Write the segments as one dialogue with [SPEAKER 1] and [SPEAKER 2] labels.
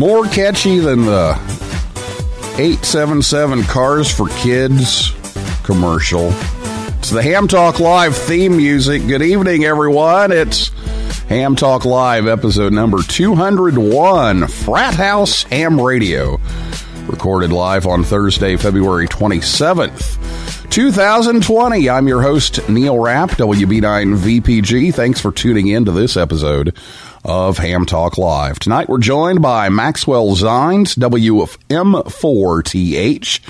[SPEAKER 1] More catchy than the 877 Cars for Kids commercial. It's the Ham Talk Live theme music. Good evening, everyone. It's Ham Talk Live, episode number 201, Frat House Ham Radio. Recorded live on Thursday, February 27th, 2020. I'm your host, Neil Rapp, WB9VPG. Thanks for tuning in to this episode of Ham Talk Live. Tonight we're joined by Maxwell Zines, WM4TH,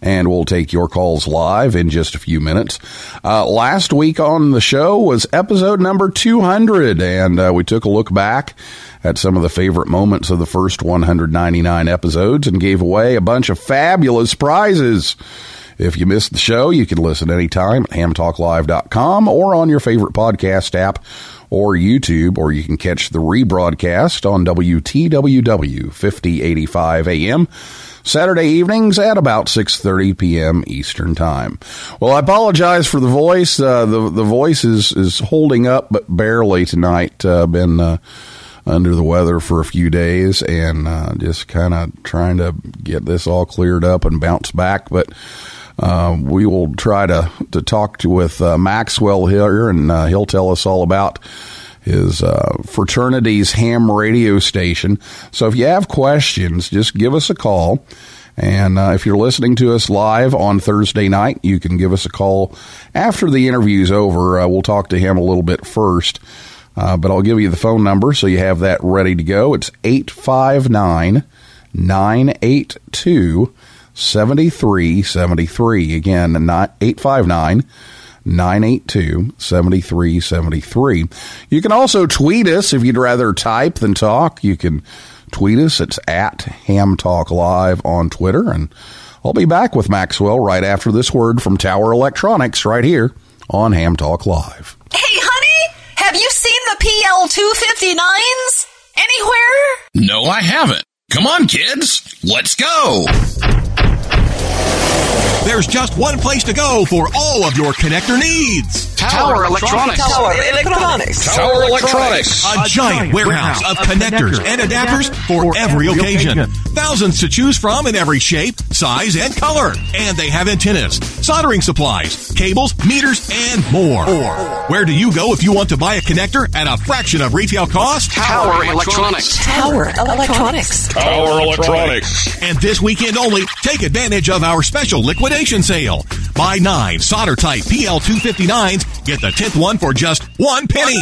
[SPEAKER 1] and we'll take your calls live in just a few minutes. Uh, last week on the show was episode number 200, and uh, we took a look back at some of the favorite moments of the first 199 episodes and gave away a bunch of fabulous prizes. If you missed the show, you can listen anytime at hamtalklive.com or on your favorite podcast app or YouTube, or you can catch the rebroadcast on WTWW 5085 AM. Saturday evenings at about 6:30 p.m. Eastern Time. Well, I apologize for the voice. Uh, the the voice is is holding up, but barely tonight. Uh, been uh, under the weather for a few days, and uh, just kind of trying to get this all cleared up and bounce back. But uh, we will try to to talk to, with uh, Maxwell here, and uh, he'll tell us all about his uh, fraternity's ham radio station. So if you have questions, just give us a call. And uh, if you're listening to us live on Thursday night, you can give us a call after the interview's over. Uh, we'll talk to him a little bit first. Uh, but I'll give you the phone number so you have that ready to go. It's 859 982 7373. Again, 859 982 7373. You can also tweet us if you'd rather type than talk. You can tweet us. It's at Ham Talk Live on Twitter. And I'll be back with Maxwell right after this word from Tower Electronics right here on Ham Talk Live.
[SPEAKER 2] Hey, honey, have you seen the PL 259s anywhere?
[SPEAKER 3] No, I haven't. Come on, kids. Let's go. Thank you. There's just one place to go for all of your connector needs.
[SPEAKER 4] Tower Electronics.
[SPEAKER 2] Tower Electronics.
[SPEAKER 1] Tower Electronics.
[SPEAKER 3] A giant warehouse of connectors and adapters for every occasion. Thousands to choose from in every shape, size, and color. And they have antennas, soldering supplies, cables, meters, and more. Where do you go if you want to buy a connector at a fraction of retail cost?
[SPEAKER 4] Tower Electronics.
[SPEAKER 2] Tower Electronics.
[SPEAKER 1] Tower Electronics.
[SPEAKER 3] And this weekend only, take advantage of our special liquidation sale. Buy nine solder type PL259s, get the 10th one for just one penny.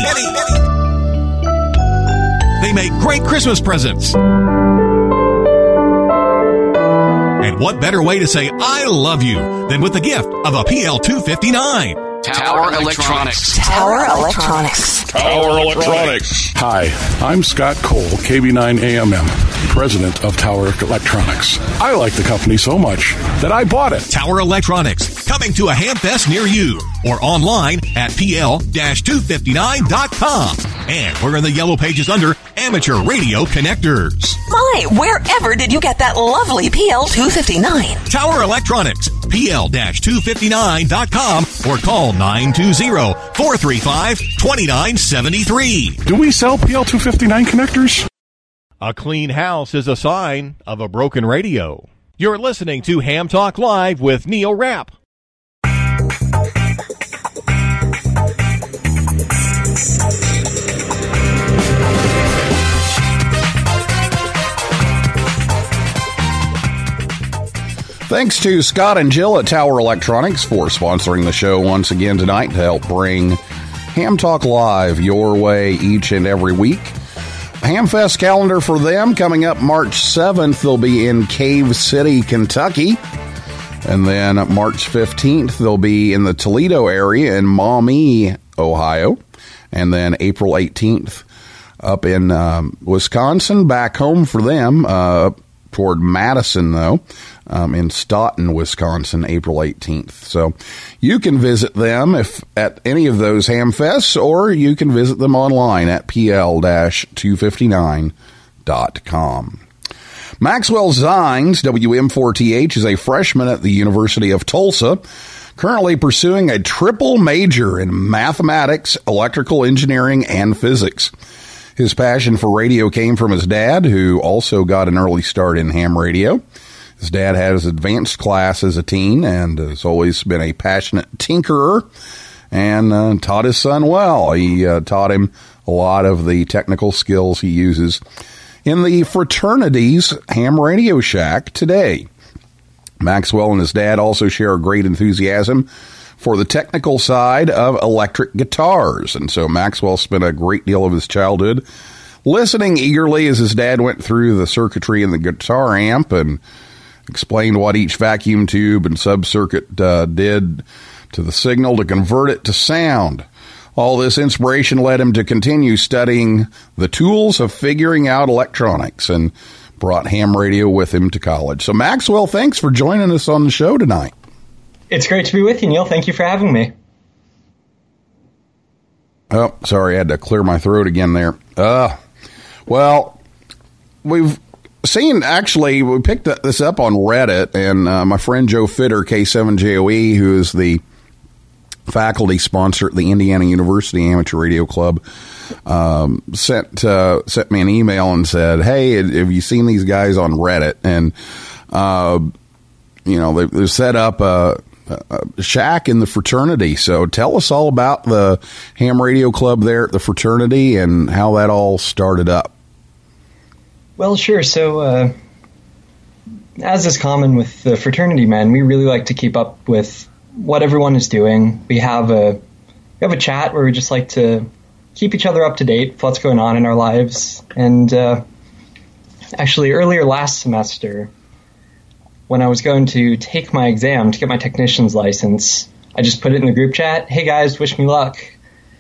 [SPEAKER 3] They make great Christmas presents. And what better way to say I love you than with the gift of a PL259?
[SPEAKER 4] Tower Electronics.
[SPEAKER 2] Tower Electronics.
[SPEAKER 1] Tower Electronics.
[SPEAKER 5] Hi, I'm Scott Cole, KB9AMM, president of Tower Electronics. I like the company so much that I bought it.
[SPEAKER 3] Tower Electronics, coming to a Hamfest near you or online at pl-259.com. And we're in the yellow pages under Amateur Radio Connectors.
[SPEAKER 2] My, wherever did you get that lovely PL 259?
[SPEAKER 3] Tower Electronics, pl-259.com or call 920-435-2973.
[SPEAKER 5] Do we sell PL259 connectors?
[SPEAKER 6] A clean house is a sign of a broken radio. You're listening to Ham Talk Live with Neil Rapp.
[SPEAKER 1] Thanks to Scott and Jill at Tower Electronics for sponsoring the show once again tonight to help bring Ham Talk Live your way each and every week. Hamfest calendar for them coming up March 7th. They'll be in Cave City, Kentucky. And then March 15th, they'll be in the Toledo area in Maumee, Ohio. And then April 18th, up in um, Wisconsin, back home for them, uh, toward Madison, though, um, in Stoughton, Wisconsin, April 18th. So you can visit them if at any of those ham fests, or you can visit them online at pl-259.com. Maxwell Zines, WM4TH, is a freshman at the University of Tulsa, currently pursuing a triple major in mathematics, electrical engineering, and physics. His passion for radio came from his dad, who also got an early start in ham radio. His dad had his advanced class as a teen and has always been a passionate tinkerer and uh, taught his son well. He uh, taught him a lot of the technical skills he uses in the fraternity's ham radio shack today. Maxwell and his dad also share a great enthusiasm for the technical side of electric guitars. And so Maxwell spent a great deal of his childhood listening eagerly as his dad went through the circuitry in the guitar amp and explained what each vacuum tube and subcircuit uh, did to the signal to convert it to sound. All this inspiration led him to continue studying the tools of figuring out electronics and brought ham radio with him to college. So, Maxwell, thanks for joining us on the show tonight.
[SPEAKER 7] It's great to be with you, Neil. Thank you for having me.
[SPEAKER 1] Oh, sorry, I had to clear my throat again there. Uh, well, we've seen actually, we picked this up on Reddit, and uh, my friend Joe Fitter, K7JOE, E, who is the faculty sponsor at the Indiana University Amateur Radio Club, um, sent uh, sent me an email and said, "Hey, have you seen these guys on Reddit?" And uh, you know, they, they set up a, a shack in the fraternity. So tell us all about the Ham Radio Club there at the fraternity and how that all started up.
[SPEAKER 7] Well, sure. So, uh, as is common with the fraternity men, we really like to keep up with what everyone is doing. We have a we have a chat where we just like to keep each other up to date with what's going on in our lives. And uh, actually, earlier last semester, when I was going to take my exam to get my technician's license, I just put it in the group chat. Hey guys, wish me luck.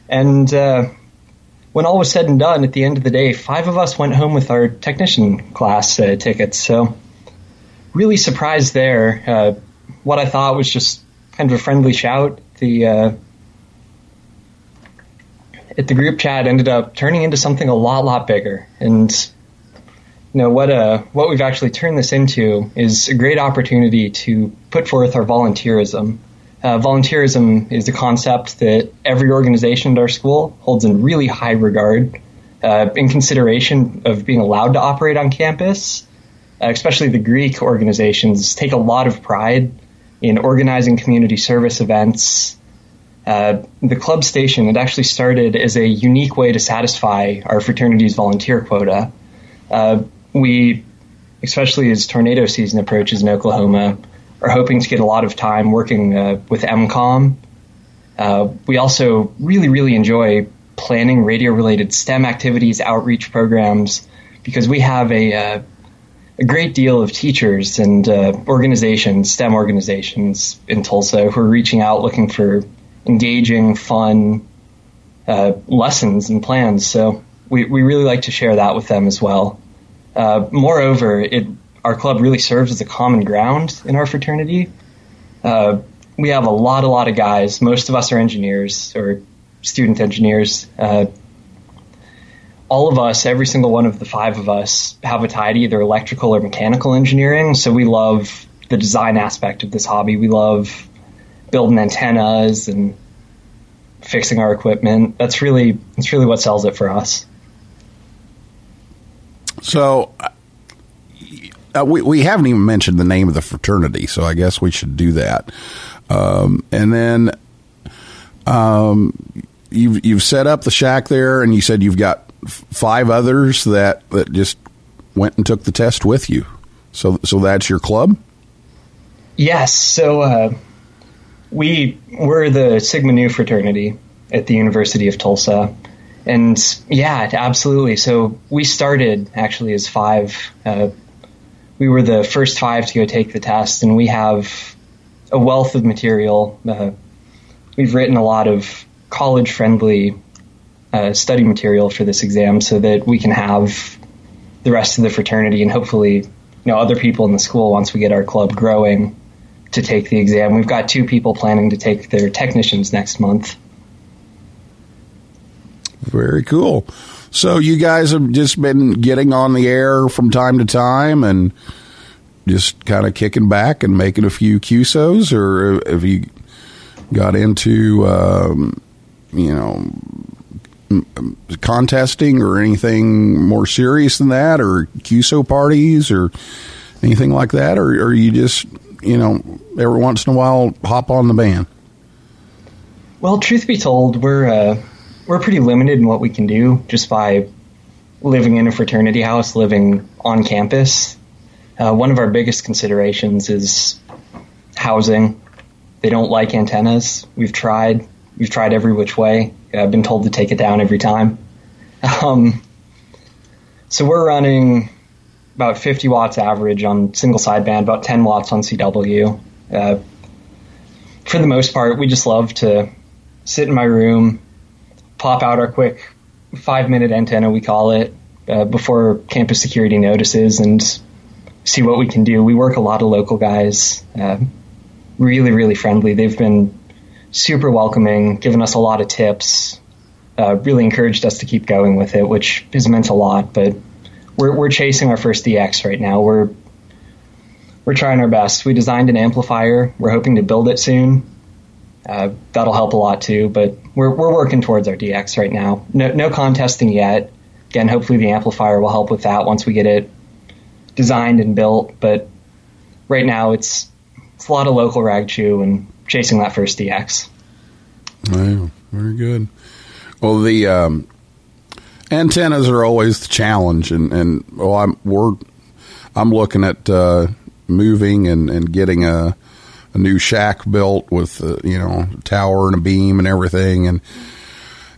[SPEAKER 7] And uh, when all was said and done, at the end of the day, five of us went home with our technician class uh, tickets. So, really surprised there. Uh, what I thought was just kind of a friendly shout. The uh, at the group chat ended up turning into something a lot, lot bigger. And you know what? Uh, what we've actually turned this into is a great opportunity to put forth our volunteerism. Uh, volunteerism is a concept that every organization at our school holds in really high regard uh, in consideration of being allowed to operate on campus. Uh, especially the Greek organizations take a lot of pride in organizing community service events. Uh, the club station it actually started as a unique way to satisfy our fraternity's volunteer quota. Uh, we, especially as tornado season approaches in Oklahoma, are hoping to get a lot of time working uh, with EmComm. Uh, we also really, really enjoy planning radio related STEM activities, outreach programs, because we have a, uh, a great deal of teachers and uh, organizations, STEM organizations in Tulsa, who are reaching out looking for engaging, fun uh, lessons and plans. So we, we really like to share that with them as well. Uh, moreover, it our club really serves as a common ground in our fraternity. Uh, we have a lot, a lot of guys. Most of us are engineers or student engineers. Uh, all of us, every single one of the five of us, have a tie to either electrical or mechanical engineering. So we love the design aspect of this hobby. We love building antennas and fixing our equipment. That's really that's really what sells it for us.
[SPEAKER 1] So uh, we we haven't even mentioned the name of the fraternity, so I guess we should do that. Um, and then um, you've you've set up the shack there, and you said you've got f- five others that that just went and took the test with you. So so that's your club.
[SPEAKER 7] Yes. So uh, we we're the Sigma Nu fraternity at the University of Tulsa, and yeah, absolutely. So we started actually as five. Uh, we were the first five to go take the test, and we have a wealth of material. Uh, we've written a lot of college-friendly uh, study material for this exam, so that we can have the rest of the fraternity and hopefully, you know, other people in the school once we get our club growing to take the exam. We've got two people planning to take their technicians next month.
[SPEAKER 1] Very cool. So you guys have just been getting on the air from time to time and just kind of kicking back and making a few QSOs, or have you got into, um, you know, contesting or anything more serious than that, or QSO parties or anything like that, or, or you just, you know, every once in a while hop on the band?
[SPEAKER 7] Well, truth be told, we're uh, we're pretty limited in what we can do just by living in a fraternity house, living on campus. Uh, one of our biggest considerations is housing. They don't like antennas. We've tried. We've tried every which way. I've been told to take it down every time. Um, so we're running about 50 watts average on single sideband, about 10 watts on CW. Uh, for the most part, we just love to sit in my room, pop out our quick five minute antenna, we call it, uh, before campus security notices and see what we can do. We work a lot of local guys, uh, really, really friendly. They've been super welcoming, given us a lot of tips, uh, really encouraged us to keep going with it, which has meant a lot. But we're, we're chasing our first DX right now. We're we're trying our best. We designed an amplifier. We're hoping to build it soon. Uh, that'll help a lot too. But we're we're working towards our DX right now. No no contesting yet. Again, hopefully the amplifier will help with that once we get it designed and built. But right now it's it's a lot of local rag chew and chasing that first DX.
[SPEAKER 1] Wow, very good. Well, the um, antennas are always the challenge, and and well, I'm we're I'm looking at uh, moving and and getting a a new shack built with uh, you know tower and a beam and everything, and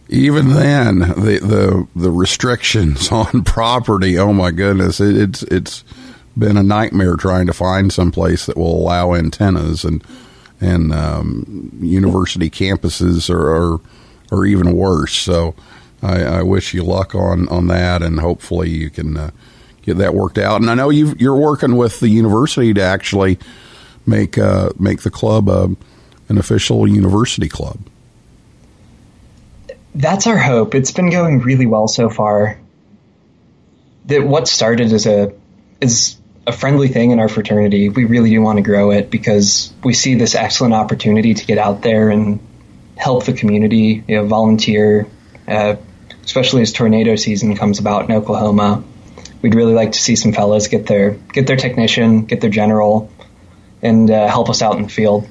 [SPEAKER 1] even then the the the restrictions on property. Oh my goodness, it, it's it's been a nightmare trying to find some place that will allow antennas and and um, university campuses are, are are even worse. So I, I wish you luck on on that, and hopefully you can uh, get that worked out. And I know you you're working with the university to actually make uh, make the club uh, an official university club.
[SPEAKER 7] That's our hope. It's been going really well so far. That what started as a is a friendly thing in our fraternity. We really do want to grow it because we see this excellent opportunity to get out there and help the community, you know, volunteer, uh, especially as tornado season comes about in Oklahoma. We'd really like to see some fellows get their get their technician, get their general, and uh, help us out in the field.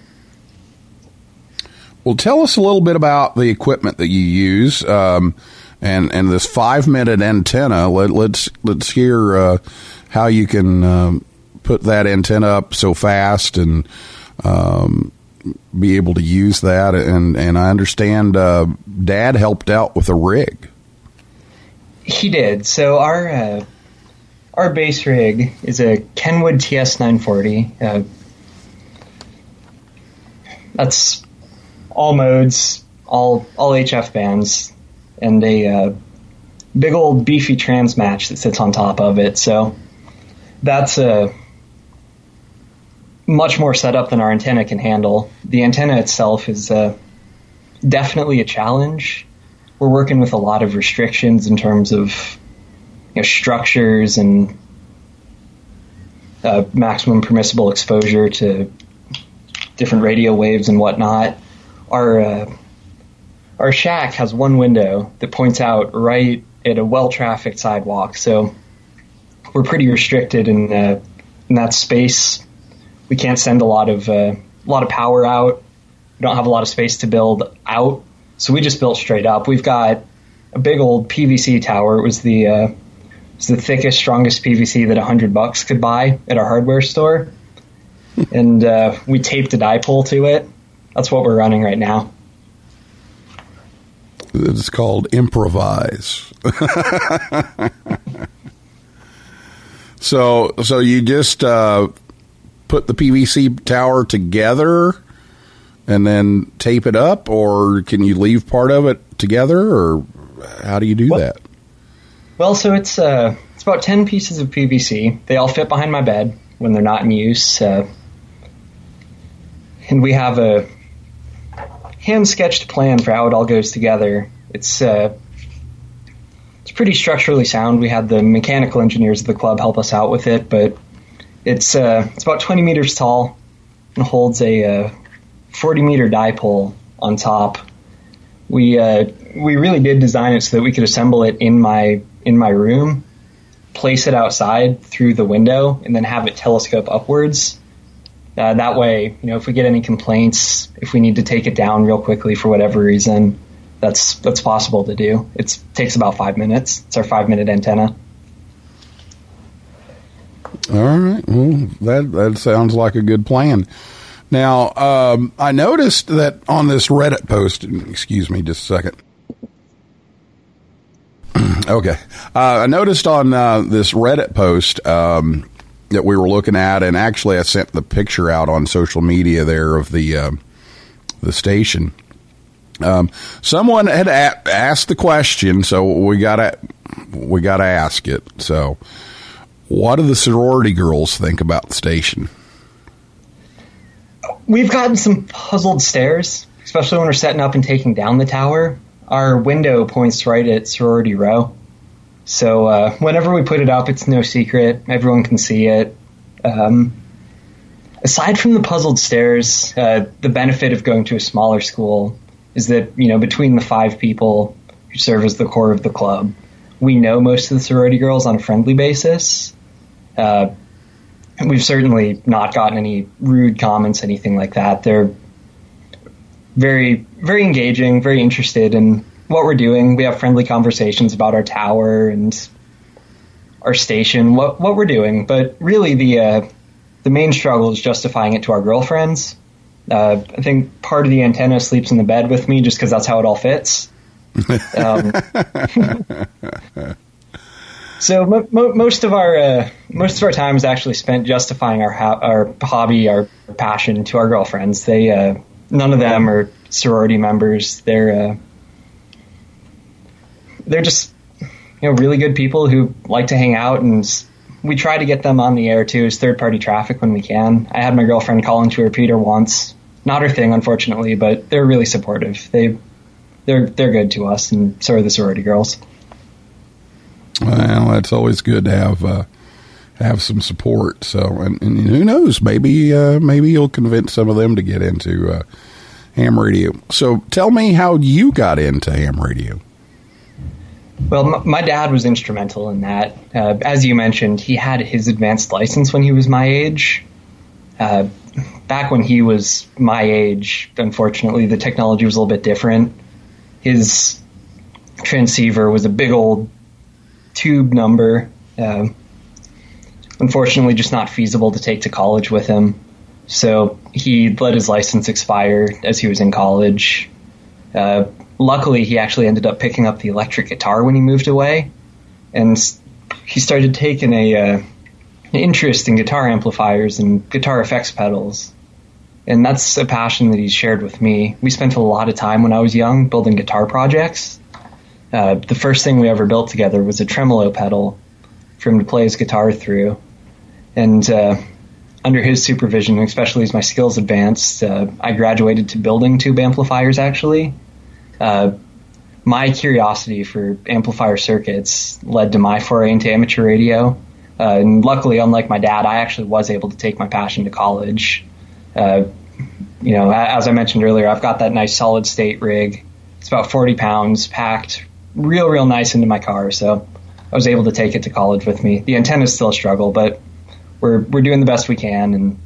[SPEAKER 1] Well, tell us a little bit about the equipment that you use, um, and and this five minute antenna. Let, let's let's hear uh, how you can um, put that antenna up so fast and um, be able to use that. And and I understand uh, Dad helped out with a rig.
[SPEAKER 7] He did. So our uh, our base rig is a Kenwood TS 940. Uh, that's all modes, all all HF bands, and a uh, big old beefy trans match that sits on top of it. So that's a much more setup than our antenna can handle. The antenna itself is uh, definitely a challenge. We're working with a lot of restrictions in terms of you know, structures and uh, maximum permissible exposure to different radio waves and whatnot. Our uh, our shack has one window that points out right at a well-trafficked sidewalk, so we're pretty restricted in uh, in that space. We can't send a lot of uh, a lot of power out. We don't have a lot of space to build out, so we just built straight up. We've got a big old PVC tower. It was the uh, it the thickest, strongest PVC that a hundred bucks could buy at our hardware store. And uh, we taped a dipole to it. That's what we're running right now.
[SPEAKER 1] It's called improvise. so, so you just uh, put the PVC tower together and then tape it up, or can you leave part of it together, or how do you do
[SPEAKER 7] What-
[SPEAKER 1] that?
[SPEAKER 7] Well, so it's uh, it's about ten pieces of PVC. They all fit behind my bed when they're not in use, uh, and we have a hand sketched plan for how it all goes together. It's uh, it's pretty structurally sound. We had the mechanical engineers of the club help us out with it, but it's uh, it's about twenty meters tall and holds a uh, forty meter dipole on top. We uh, we really did design it so that we could assemble it in my in my room, place it outside through the window, and then have it telescope upwards. Uh, that way, you know, if we get any complaints, if we need to take it down real quickly for whatever reason, that's that's possible to do. It takes about five minutes. It's our five minute antenna.
[SPEAKER 1] All right. Well, that that sounds like a good plan. Now, um, I noticed that on this Reddit post. Excuse me, just a second. okay, uh, I noticed on uh, this Reddit post um, that we were looking at, and actually, I sent the picture out on social media there of the uh, the station. Um, someone had a- asked the question, so we gotta we gotta ask it. So, what do the sorority girls think about the station?
[SPEAKER 7] We've gotten some puzzled stares, especially when we're setting up and taking down the tower. Our window points right at sorority row. So uh, whenever we put it up, it's no secret. Everyone can see it. Um, aside from the puzzled stares, uh, the benefit of going to a smaller school is that, you know, between the five people who serve as the core of the club, we know most of the sorority girls on a friendly basis. Uh, we've certainly not gotten any rude comments, anything like that. They're very, very engaging, very interested in what we're doing. We have friendly conversations about our tower and our station, what what we're doing. But really, the uh, the main struggle is justifying it to our girlfriends. Uh, I think part of the antenna sleeps in the bed with me just because that's how it all fits. Um, so mo- mo- most of our uh, most of our time is actually spent justifying our our hobby, our passion to our girlfriends. They uh, none of them are sorority members. They're uh, they're just you know really good people who like to hang out, and we try to get them on the air too as third party traffic when we can. I had my girlfriend call into a repeater once. Not her thing, unfortunately, but they're really supportive. They they're they're good to us, and so are the sorority girls.
[SPEAKER 1] Well, it's always good to have uh, have some support. So, and, and who knows? Maybe uh, maybe you'll convince some of them to get into uh, ham radio. So, tell me how you got into ham radio.
[SPEAKER 7] Well, my dad was instrumental in that. Uh, as you mentioned, he had his advanced license when he was my age. Uh, back when he was my age, unfortunately, the technology was a little bit different. His transceiver was a big old tube number. Uh, unfortunately, just not feasible to take to college with him. So he let his license expire as he was in college. Uh, luckily, he actually ended up picking up the electric guitar when he moved away, and he started taking a uh, an interest in guitar amplifiers and guitar effects pedals. And that's a passion that he's shared with me. We spent a lot of time when I was young building guitar projects. Uh, the first thing we ever built together was a tremolo pedal for him to play his guitar through. And uh, under his supervision, especially as my skills advanced, uh, I graduated to building tube amplifiers actually. Uh, my curiosity for amplifier circuits led to my foray into amateur radio. Uh, and luckily, unlike my dad, I actually was able to take my passion to college. Uh, you know, as I mentioned earlier, I've got that nice solid state rig. It's about 40 pounds, packed real, real nice into my car. So I was able to take it to college with me. The antenna's still a struggle, but we're we're doing the best we can, and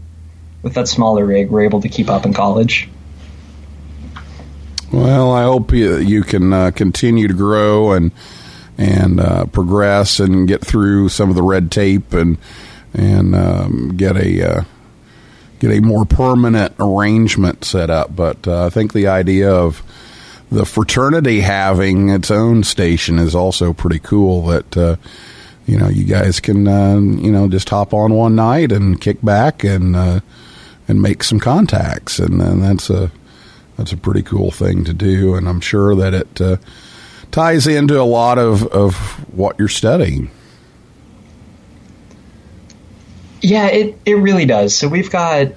[SPEAKER 7] with that smaller rig, we're able to keep up in college.
[SPEAKER 1] Well, I hope you, you can uh, continue to grow and and uh, progress and get through some of the red tape and and um, get a uh, get a more permanent arrangement set up. But uh, I think the idea of the fraternity having its own station is also pretty cool. That uh, you know you guys can uh, you know just hop on one night and kick back and uh, and make some contacts, and, and that's a that's a pretty cool thing to do. And I'm sure that it uh, ties into a lot of of what you're studying.
[SPEAKER 7] Yeah, it, it really does. So we've got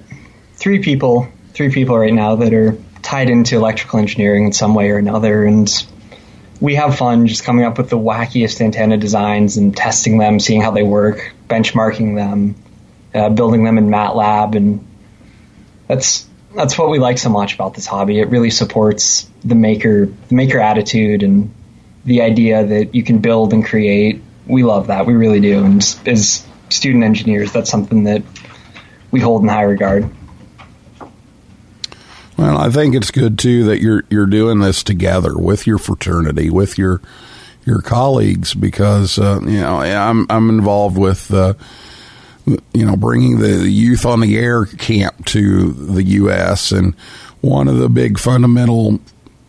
[SPEAKER 7] three people, three people right now that are tied into electrical engineering in some way or another, and we have fun just coming up with the wackiest antenna designs and testing them, seeing how they work, benchmarking them, uh, building them in MATLAB, and that's that's what we like so much about this hobby. It really supports the maker the maker attitude and the idea that you can build and create. We love that. We really do. And as student engineers, that's something that we hold in high regard.
[SPEAKER 1] Well, I think it's good too that you're you're doing this together with your fraternity, with your your colleagues, because uh, you know I'm I'm involved with uh, you know bringing the youth on the air camp to the U.S. and one of the big fundamental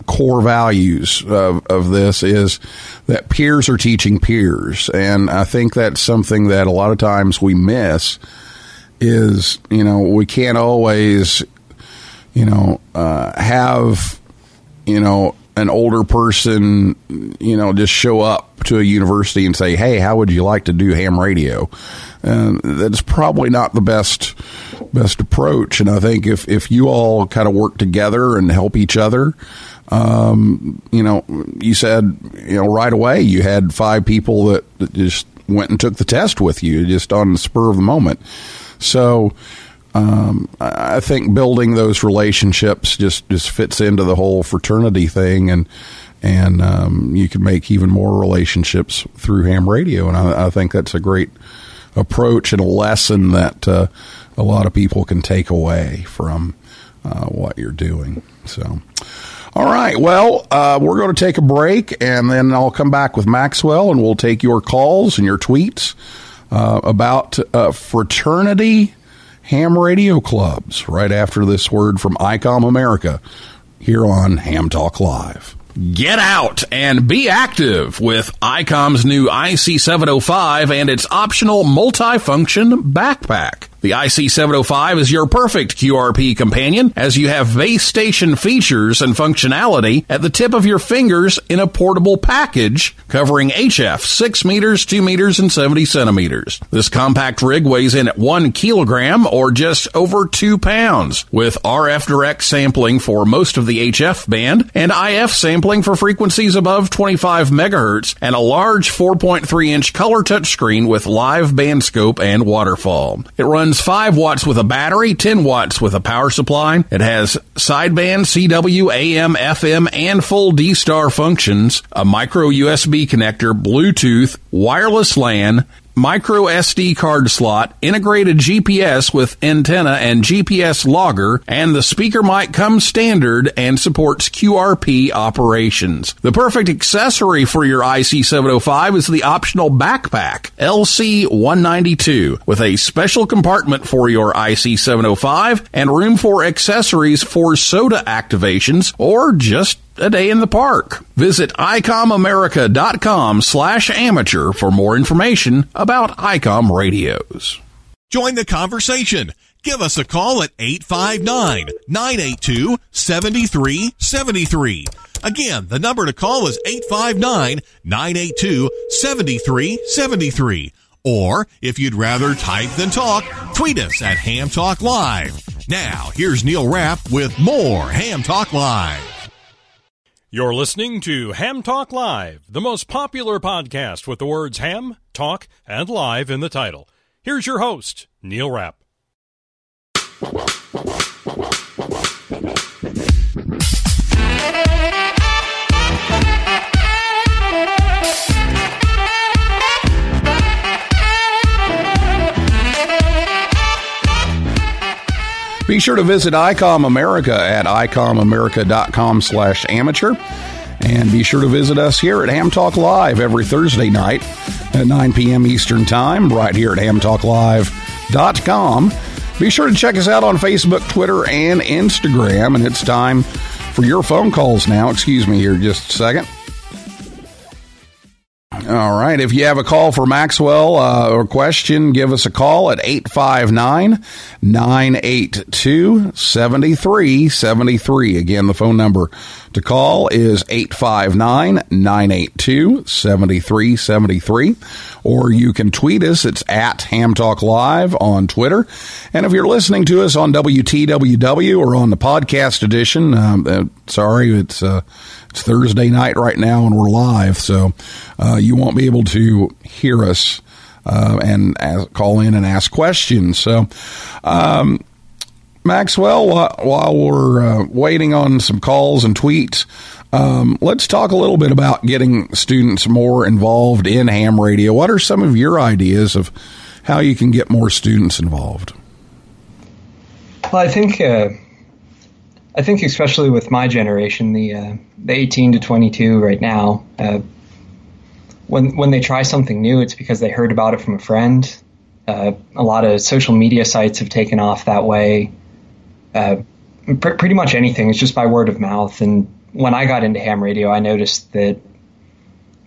[SPEAKER 1] core values of, of this is that peers are teaching peers, and I think that's something that a lot of times we miss. Is you know we can't always you know, uh, have, you know, an older person, you know, just show up to a university and say, "Hey, how would you like to do ham radio?" And that's probably not the best best approach. And I think if if you all kind of work together and help each other, um, you know, you said, you know, right away you had five people that, that just went and took the test with you just on the spur of the moment. So um, I think building those relationships just, just fits into the whole fraternity thing, and and um, you can make even more relationships through ham radio, and I, I think that's a great approach and a lesson that uh, a lot of people can take away from uh, what you're doing. So. All right. Well, uh, we're going to take a break, and then I'll come back with Maxwell, and we'll take your calls and your tweets uh, about uh, fraternity ham radio clubs right after this word from ICOM America here on Ham Talk Live. Get out and be active with ICOM's new IC705 and its optional multifunction backpack. The IC705 is your perfect QRP companion as you have base station features and functionality at the tip of your fingers in a portable package covering HF 6 meters, 2 meters, and 70 centimeters. This compact rig weighs in at 1 kilogram or just over 2 pounds with RF direct sampling for most of the HF band and IF sampling for frequencies above 25 megahertz and a large 4.3 inch color touchscreen with live band scope and waterfall. It runs 5 watts with a battery, 10 watts with a power supply. It has sideband, CW, AM, FM, and full D-Star functions, a micro USB connector, Bluetooth, wireless LAN, micro SD card slot, integrated GPS with antenna and GPS logger, and the speaker mic comes standard and supports QRP operations. The perfect accessory for your IC705 is the optional backpack, LC192, with a special compartment for your IC705 and room for accessories for SOTA activations or just a day in the park. Visit ICOMAmerica.com slash amateur for more information about ICOM radios.
[SPEAKER 3] Join the conversation. Give us a call at 859 982 7373. Again, the number to call is 859 982 7373. Or if you'd rather type than talk, tweet us at Ham Talk Live. Now, here's Neil Rapp with more Ham Talk Live.
[SPEAKER 8] You're listening to Ham Talk Live, the most popular podcast with the words ham, talk, and live in the title. Here's your host, Neil Rapp.
[SPEAKER 1] Be sure to visit ICOM America at icomamerica.com slash amateur. And be sure to visit us here at Ham Talk Live every Thursday night at 9 p.m. Eastern Time, right here at hamtalklive.com. Be sure to check us out on Facebook, Twitter, and Instagram. And it's time for your phone calls now. Excuse me here just a second. All right. If you have a call for Maxwell uh, or question, give us a call at 859 982 7373. Again, the phone number to call is 859 982 7373. Or you can tweet us. It's at Ham Talk Live on Twitter. And if you're listening to us on WTWW or on the podcast edition, um, uh, sorry, it's. Uh, it's Thursday night right now, and we're live, so uh, you won't be able to hear us uh, and call in and ask questions. So, um, Maxwell, while, we're uh, waiting on some calls and tweets, um, let's talk a little bit about getting students more involved in ham radio. What are some of your ideas of how you can get more students involved?
[SPEAKER 7] Well, I think uh, I think especially with my generation, the uh, the 18 to 22 right now, uh, when when they try something new, it's because they heard about it from a friend. Uh, a lot of social media sites have taken off that way. Uh, pr- pretty much anything is just by word of mouth. And when I got into ham radio, I noticed that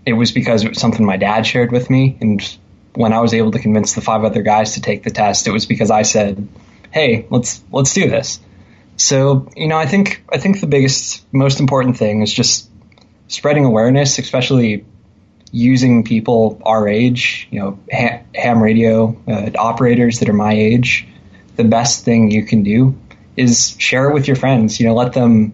[SPEAKER 7] it was because it was something my dad shared with me. And when I was able to convince the five other guys to take the test, it was because I said, "Hey, let's let's do this." So, you know, I think I think the biggest, most important thing is just spreading awareness, especially using people our age, you know, ha- ham radio uh, operators that are my age. The best thing you can do is share it with your friends. You know, let them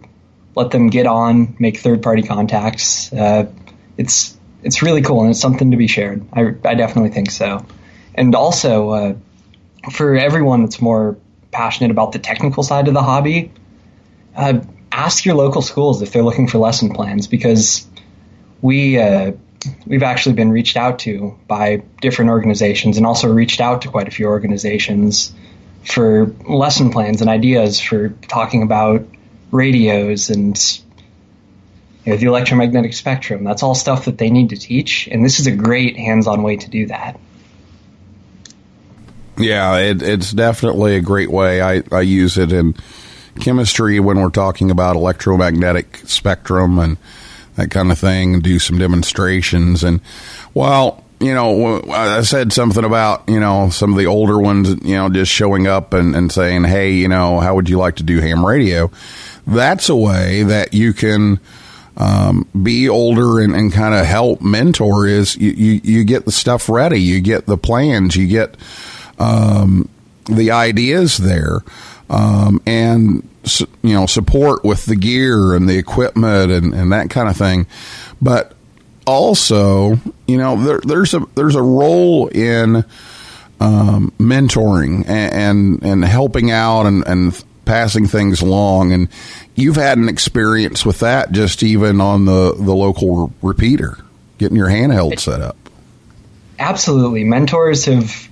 [SPEAKER 7] let them get on, make third party contacts. Uh, it's it's really cool and it's something to be shared. I, I definitely think so. And also, uh, for everyone that's more passionate about the technical side of the hobby, uh, ask your local schools if they're looking for lesson plans because we uh, we've actually been reached out to by different organizations and also reached out to quite a few organizations for lesson plans and ideas for talking about radios and you know, the electromagnetic spectrum. That's all stuff that they need to teach, and this is a great hands-on way to do that.
[SPEAKER 1] Yeah, it, it's definitely a great way. I, I use it in chemistry when we're talking about electromagnetic spectrum and that kind of thing, and do some demonstrations. And while you know, I said something about you know some of the older ones, you know, just showing up and, and saying, "Hey, you know, how would you like to do ham radio?" That's a way that you can um, be older and, and kind of help mentor. Is you, you you get the stuff ready, you get the plans, you get um, the ideas there, um, and you know support with the gear and the equipment and, and that kind of thing. But also, you know, there, there's a there's a role in um, mentoring and, and, and helping out and and passing things along and you've had an experience with that just even on the the local repeater getting your handheld set up
[SPEAKER 7] absolutely mentors have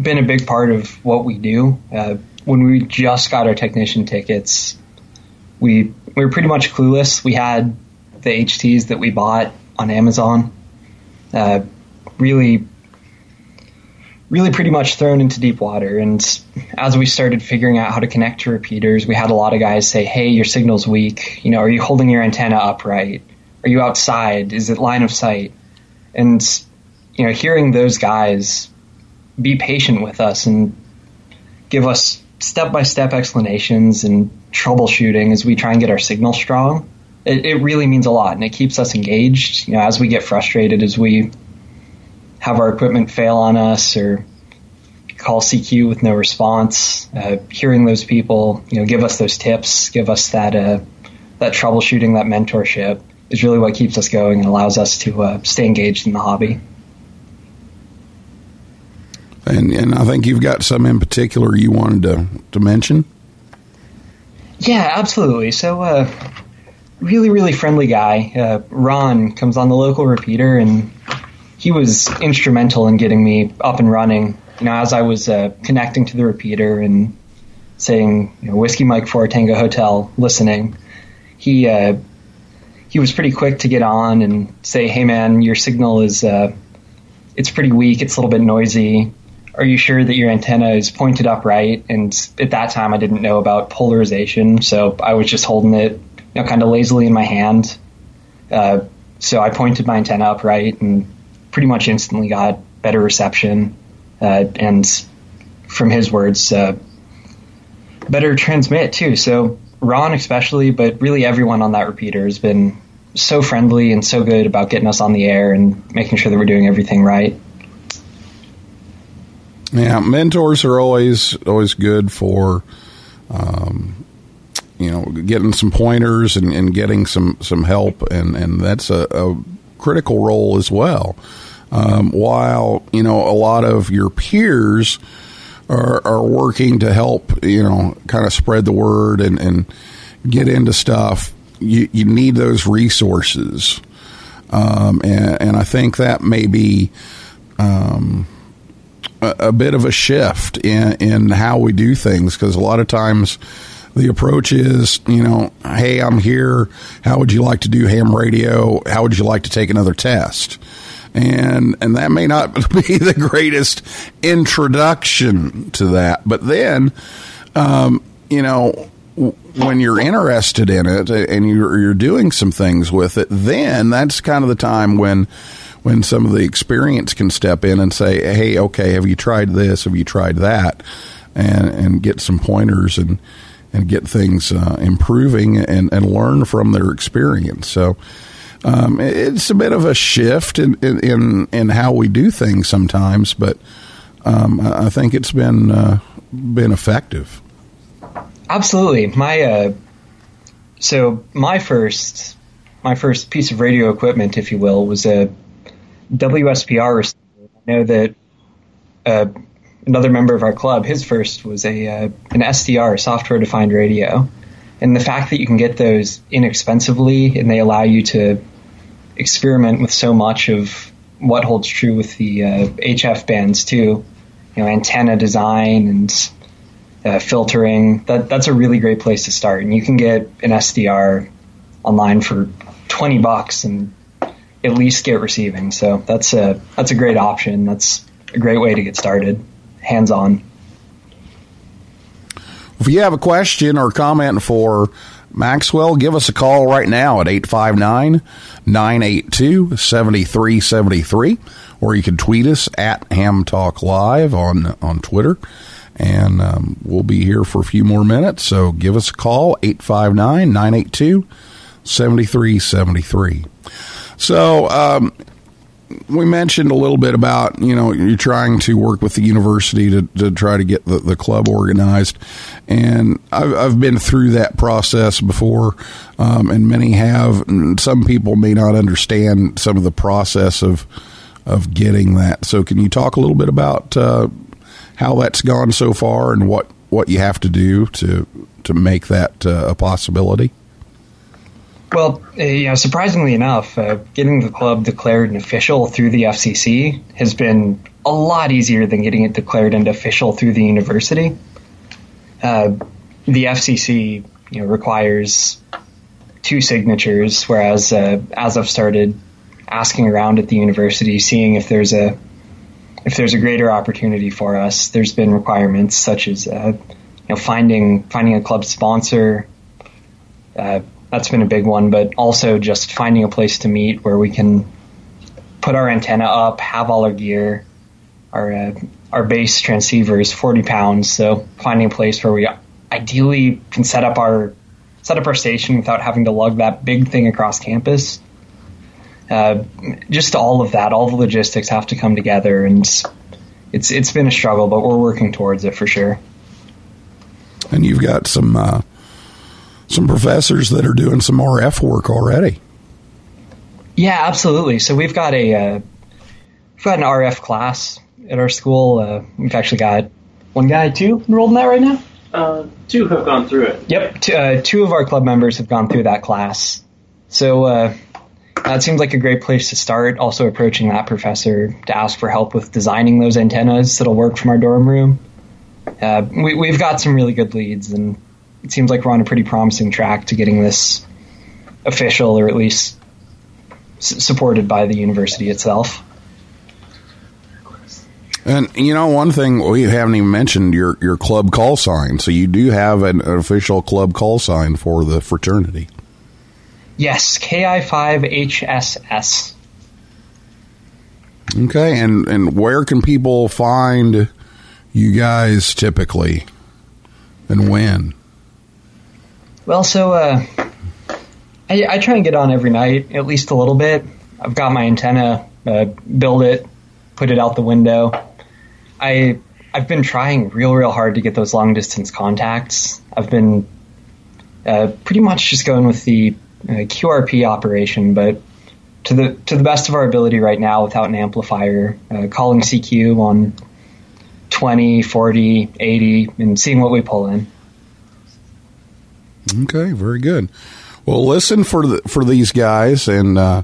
[SPEAKER 7] been a big part of what we do. Uh, when we just got our technician tickets, we we were pretty much clueless. We had the HTs that we bought on Amazon, uh, really, really pretty much thrown into deep water. And as we started figuring out how to connect to repeaters, we had a lot of guys say, "Hey, your signal's weak. You know, are you holding your antenna upright? Are you outside? Is it line of sight?" And you know, hearing those guys be patient with us and give us step by step explanations and troubleshooting as we try and get our signal strong. It, it, really means a lot and it keeps us engaged. You know, as we get frustrated, as we have our equipment fail on us or call CQ with no response, uh, hearing those people, you know, give us those tips, give us that uh, that troubleshooting, that mentorship is really what keeps us going and allows us to uh, stay engaged in the hobby.
[SPEAKER 1] And, and I think you've got some in particular you wanted to, to mention.
[SPEAKER 7] Yeah, absolutely. So, uh, really, really friendly guy. Uh, Ron comes on the local repeater, and he was instrumental in getting me up and running. You know, as I was uh, connecting to the repeater and saying, you know, Whiskey Mike for Tango Hotel, listening, he uh, he was pretty quick to get on and say, "Hey, man, your signal is uh, it's pretty weak. It's a little bit noisy. are you sure that your antenna is pointed upright? And at that time, I didn't know about polarization, so I was just holding it, you know, kind of lazily in my hand. Uh, so I pointed my antenna upright and pretty much instantly got better reception. Uh, and from his words, uh, better transmit too. So Ron, especially, but really everyone on that repeater has been so friendly and so good about getting us on the air and making sure that we're doing everything right.
[SPEAKER 1] Yeah, mentors are always always good for, um, you know, getting some pointers and, and getting some some help, and and that's a, a critical role as well. Um, while you know a lot of your peers are, are working to help, you know, kind of spread the word and, and get into stuff, you, you need those resources. Um, and, and I think that may be um, a, a bit of a shift in, in how we do things because a lot of times the approach is, you know, hey, I'm here. How would you like to do ham radio? How would you like to take another test? and and that may not be the greatest introduction to that. But then, um, you know, when you're interested in it and you're you're doing some things with it, then that's kind of the time when when some of the experience can step in and say, "Hey, okay, have you tried this? Have you tried that?" and and get some pointers and and get things uh, improving and and learn from their experience. So um, it's a bit of a shift in, in, in, how we do things sometimes, but um, I think it's been uh, been effective.
[SPEAKER 7] Absolutely. My uh, so my first my first piece of radio equipment, if you will, was a WSPR. I know that uh, another member of our club, his first was a uh, an SDR, software defined radio, and the fact that you can get those inexpensively and they allow you to experiment with so much of what holds true with the uh, HF bands too, you know, antenna design and uh, filtering. That that's a really great place to start, and you can get an SDR online for twenty bucks and at least get receiving. So that's a that's a great option. That's a great way to get started, hands on.
[SPEAKER 1] If you have a question or comment for Maxwell, give us a call right now at 859 982 7373, or you can tweet us at Ham Talk Live on, on Twitter. And um, we'll be here for a few more minutes. So give us a call, 859 982 7373. So, um, we mentioned a little bit about you know you're trying to work with the university to, to try to get the, the club organized. And I've, I've been through that process before um, and many have. And some people may not understand some of the process of of getting that. So can you talk a little bit about uh, how that's gone so far and what what you have to do to to make that uh, a possibility
[SPEAKER 7] Well, uh, you know, surprisingly enough, uh, getting the club declared an official through the FCC has been a lot easier than getting it declared an official through the university. Uh, the FCC, you know, requires two signatures, whereas uh, as I've started asking around at the university, seeing if there's a if there's a greater opportunity for us, there's been requirements such as uh, you know finding finding a club sponsor. Uh, that's been a big one, but also just finding a place to meet where we can put our antenna up, have all our gear. Our uh, our base transceiver is 40 pounds, so finding a place where we ideally can set up our set up our station without having to lug that big thing across campus. Uh, just all of that, all the logistics have to come together, and it's it's been a struggle, but we're working towards it for sure.
[SPEAKER 1] and you've got some uh, some professors that are doing some RF work already
[SPEAKER 7] Yeah, absolutely. So we've got a uh, we've got an RF class at our school. Uh, we've actually got one guy, two enrolled in that right now.
[SPEAKER 9] Uh, two have gone through it.
[SPEAKER 7] Yep, t- uh, two of our club members have gone through that class. So uh, that seems like a great place to start. Also, approaching that professor to ask for help with designing those antennas that'll work from our dorm room. Uh, we, we've got some really good leads, and it seems like we're on a pretty promising track to getting this official, or at least s- supported by the university itself.
[SPEAKER 1] And you know, one thing we haven't even mentioned your your club call sign. So you do have an, an official club call sign for the fraternity.
[SPEAKER 7] Yes, KI5HSS.
[SPEAKER 1] Okay, and and where can people find you guys typically, and when?
[SPEAKER 7] Well, so uh, I, I try and get on every night, at least a little bit. I've got my antenna, uh, build it, put it out the window. I I've been trying real, real hard to get those long distance contacts. I've been uh, pretty much just going with the uh, QRP operation, but to the to the best of our ability right now, without an amplifier, uh, calling CQ on 20, 40, 80, and seeing what we pull in.
[SPEAKER 1] Okay, very good. Well, listen for the, for these guys, and uh,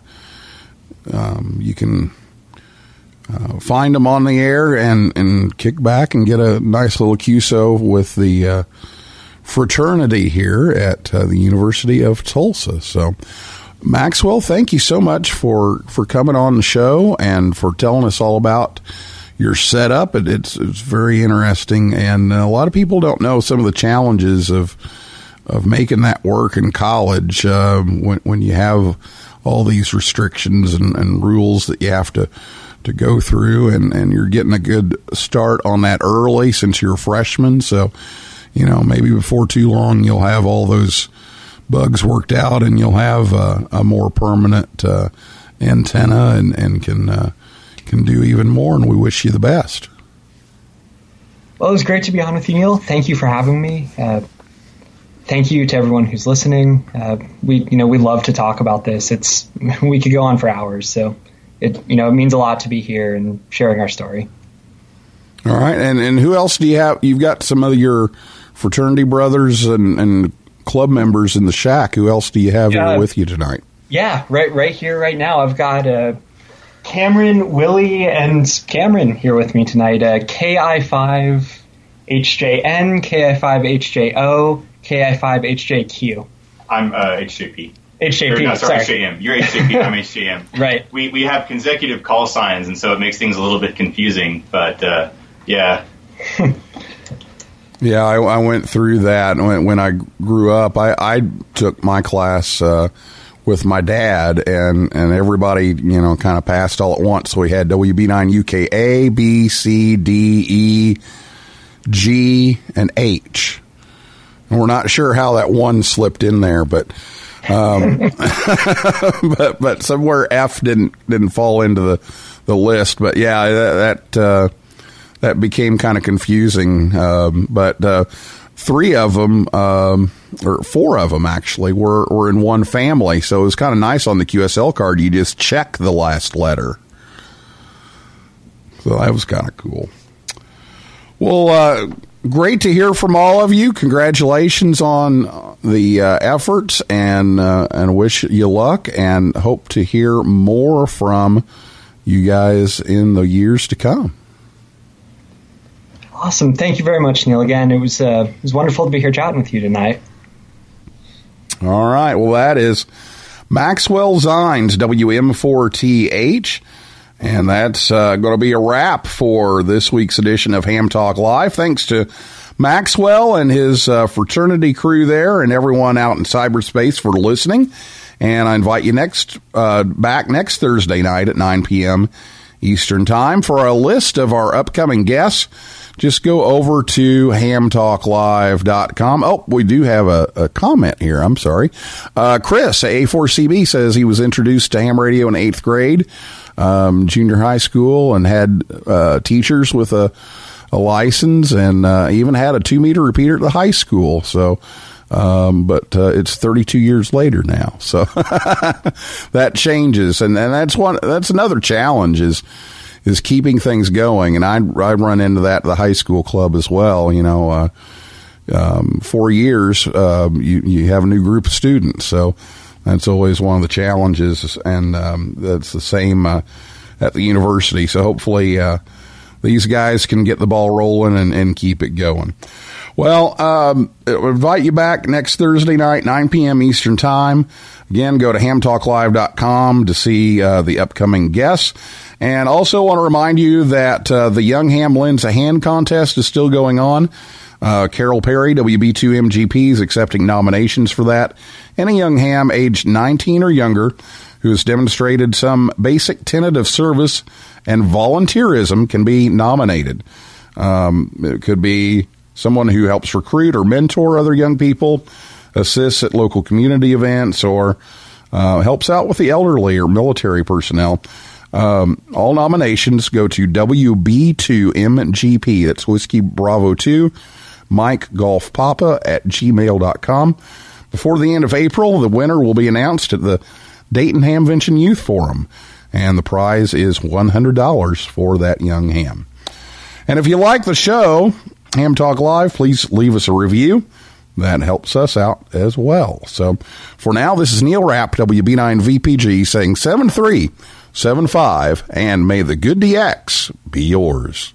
[SPEAKER 1] um, you can uh, find them on the air and and kick back and get a nice little QSO with the uh, fraternity here at uh, the University of Tulsa. So. Maxwell, thank you so much for, for coming on the show and for telling us all about your setup. It, it's it's very interesting, and a lot of people don't know some of the challenges of of making that work in college um, when when you have all these restrictions and, and rules that you have to to go through, and and you're getting a good start on that early since you're a freshman. So, you know, maybe before too long you'll have all those bugs worked out, and you'll have a, a more permanent uh, antenna, and and can uh, can do even more. And we wish you the best.
[SPEAKER 7] Well, it was great to be on with you, Neil. Thank you for having me. Uh, thank you to everyone who's listening. Uh, we, you know, we love to talk about this. It's we could go on for hours, so it, you know, it means a lot to be here and sharing our story.
[SPEAKER 1] All right, and and who else do you have? You've got some of your fraternity brothers and, and club members in the shack. Who else do you have
[SPEAKER 7] yeah.
[SPEAKER 1] here with you tonight?
[SPEAKER 7] Yeah, right, right here, right now. I've got uh, Cameron, Willie, and Cameron here with me tonight. Uh, Ki five. HJN, Ki5HJO, KI5HJQ.
[SPEAKER 10] I'm uh, HJP.
[SPEAKER 7] HJP.
[SPEAKER 10] Or, no, sorry,
[SPEAKER 7] sorry,
[SPEAKER 10] HJM. You're HJP. I'm HJM.
[SPEAKER 7] Right.
[SPEAKER 10] We we have consecutive call signs, and so it makes things a little bit confusing. But uh, yeah.
[SPEAKER 1] yeah, I, I, went through that when, when I grew up. I, I took my class uh, with my dad, and and everybody you know kind of passed all at once. So we had WB9UK A B C D E G and H we're not sure how that one slipped in there, but um, but but somewhere F didn't didn't fall into the, the list. But yeah, that. that uh, that became kind of confusing. Um, but uh, three of them, um, or four of them actually, were, were in one family. So it was kind of nice on the QSL card. You just check the last letter. So that was kind of cool. Well, uh, great to hear from all of you. Congratulations on the uh, efforts, and uh, and wish you luck, and hope to hear more from you guys in the years to come.
[SPEAKER 7] Awesome. Thank you very much, Neil. Again, it was uh, it was wonderful to be here chatting with you tonight.
[SPEAKER 1] All right. Well, that is Maxwell Zines, WM4TH. And that's uh, going to be a wrap for this week's edition of Ham Talk Live. Thanks to Maxwell and his uh, fraternity crew there and everyone out in cyberspace for listening. And I invite you next uh, back next Thursday night at 9 p.m. Eastern Time for a list of our upcoming guests. Just go over to hamtalklive.com. Oh, we do have a, a comment here. I'm sorry. Uh, Chris, A4CB, says he was introduced to ham radio in eighth grade, um, junior high school, and had uh, teachers with a, a license and uh, even had a two meter repeater at the high school. So, um, but uh, it's 32 years later now, so that changes, and, and that's one. That's another challenge is is keeping things going, and I I run into that at the high school club as well. You know, uh, um, four years, um, you you have a new group of students, so that's always one of the challenges, and um, that's the same uh, at the university. So hopefully. Uh, these guys can get the ball rolling and, and keep it going. Well, um, invite you back next Thursday night, 9 p.m. Eastern Time. Again, go to hamtalklive.com to see uh, the upcoming guests. And also want to remind you that uh, the Young Ham Lends a Hand contest is still going on. Uh, Carol Perry, WB2MGP, is accepting nominations for that. Any young ham aged 19 or younger who has demonstrated some basic tenet of service and volunteerism can be nominated. Um, it could be someone who helps recruit or mentor other young people, assists at local community events, or uh, helps out with the elderly or military personnel. Um, all nominations go to WB2MGP. That's Whiskey Bravo 2, Mike Golf Papa at gmail.com. Before the end of April, the winner will be announced at the Dayton Hamvention Youth Forum, and the prize is $100 for that young ham. And if you like the show, Ham Talk Live, please leave us a review. That helps us out as well. So for now, this is Neil Rapp, WB9VPG, saying 7375, and may the good DX be yours.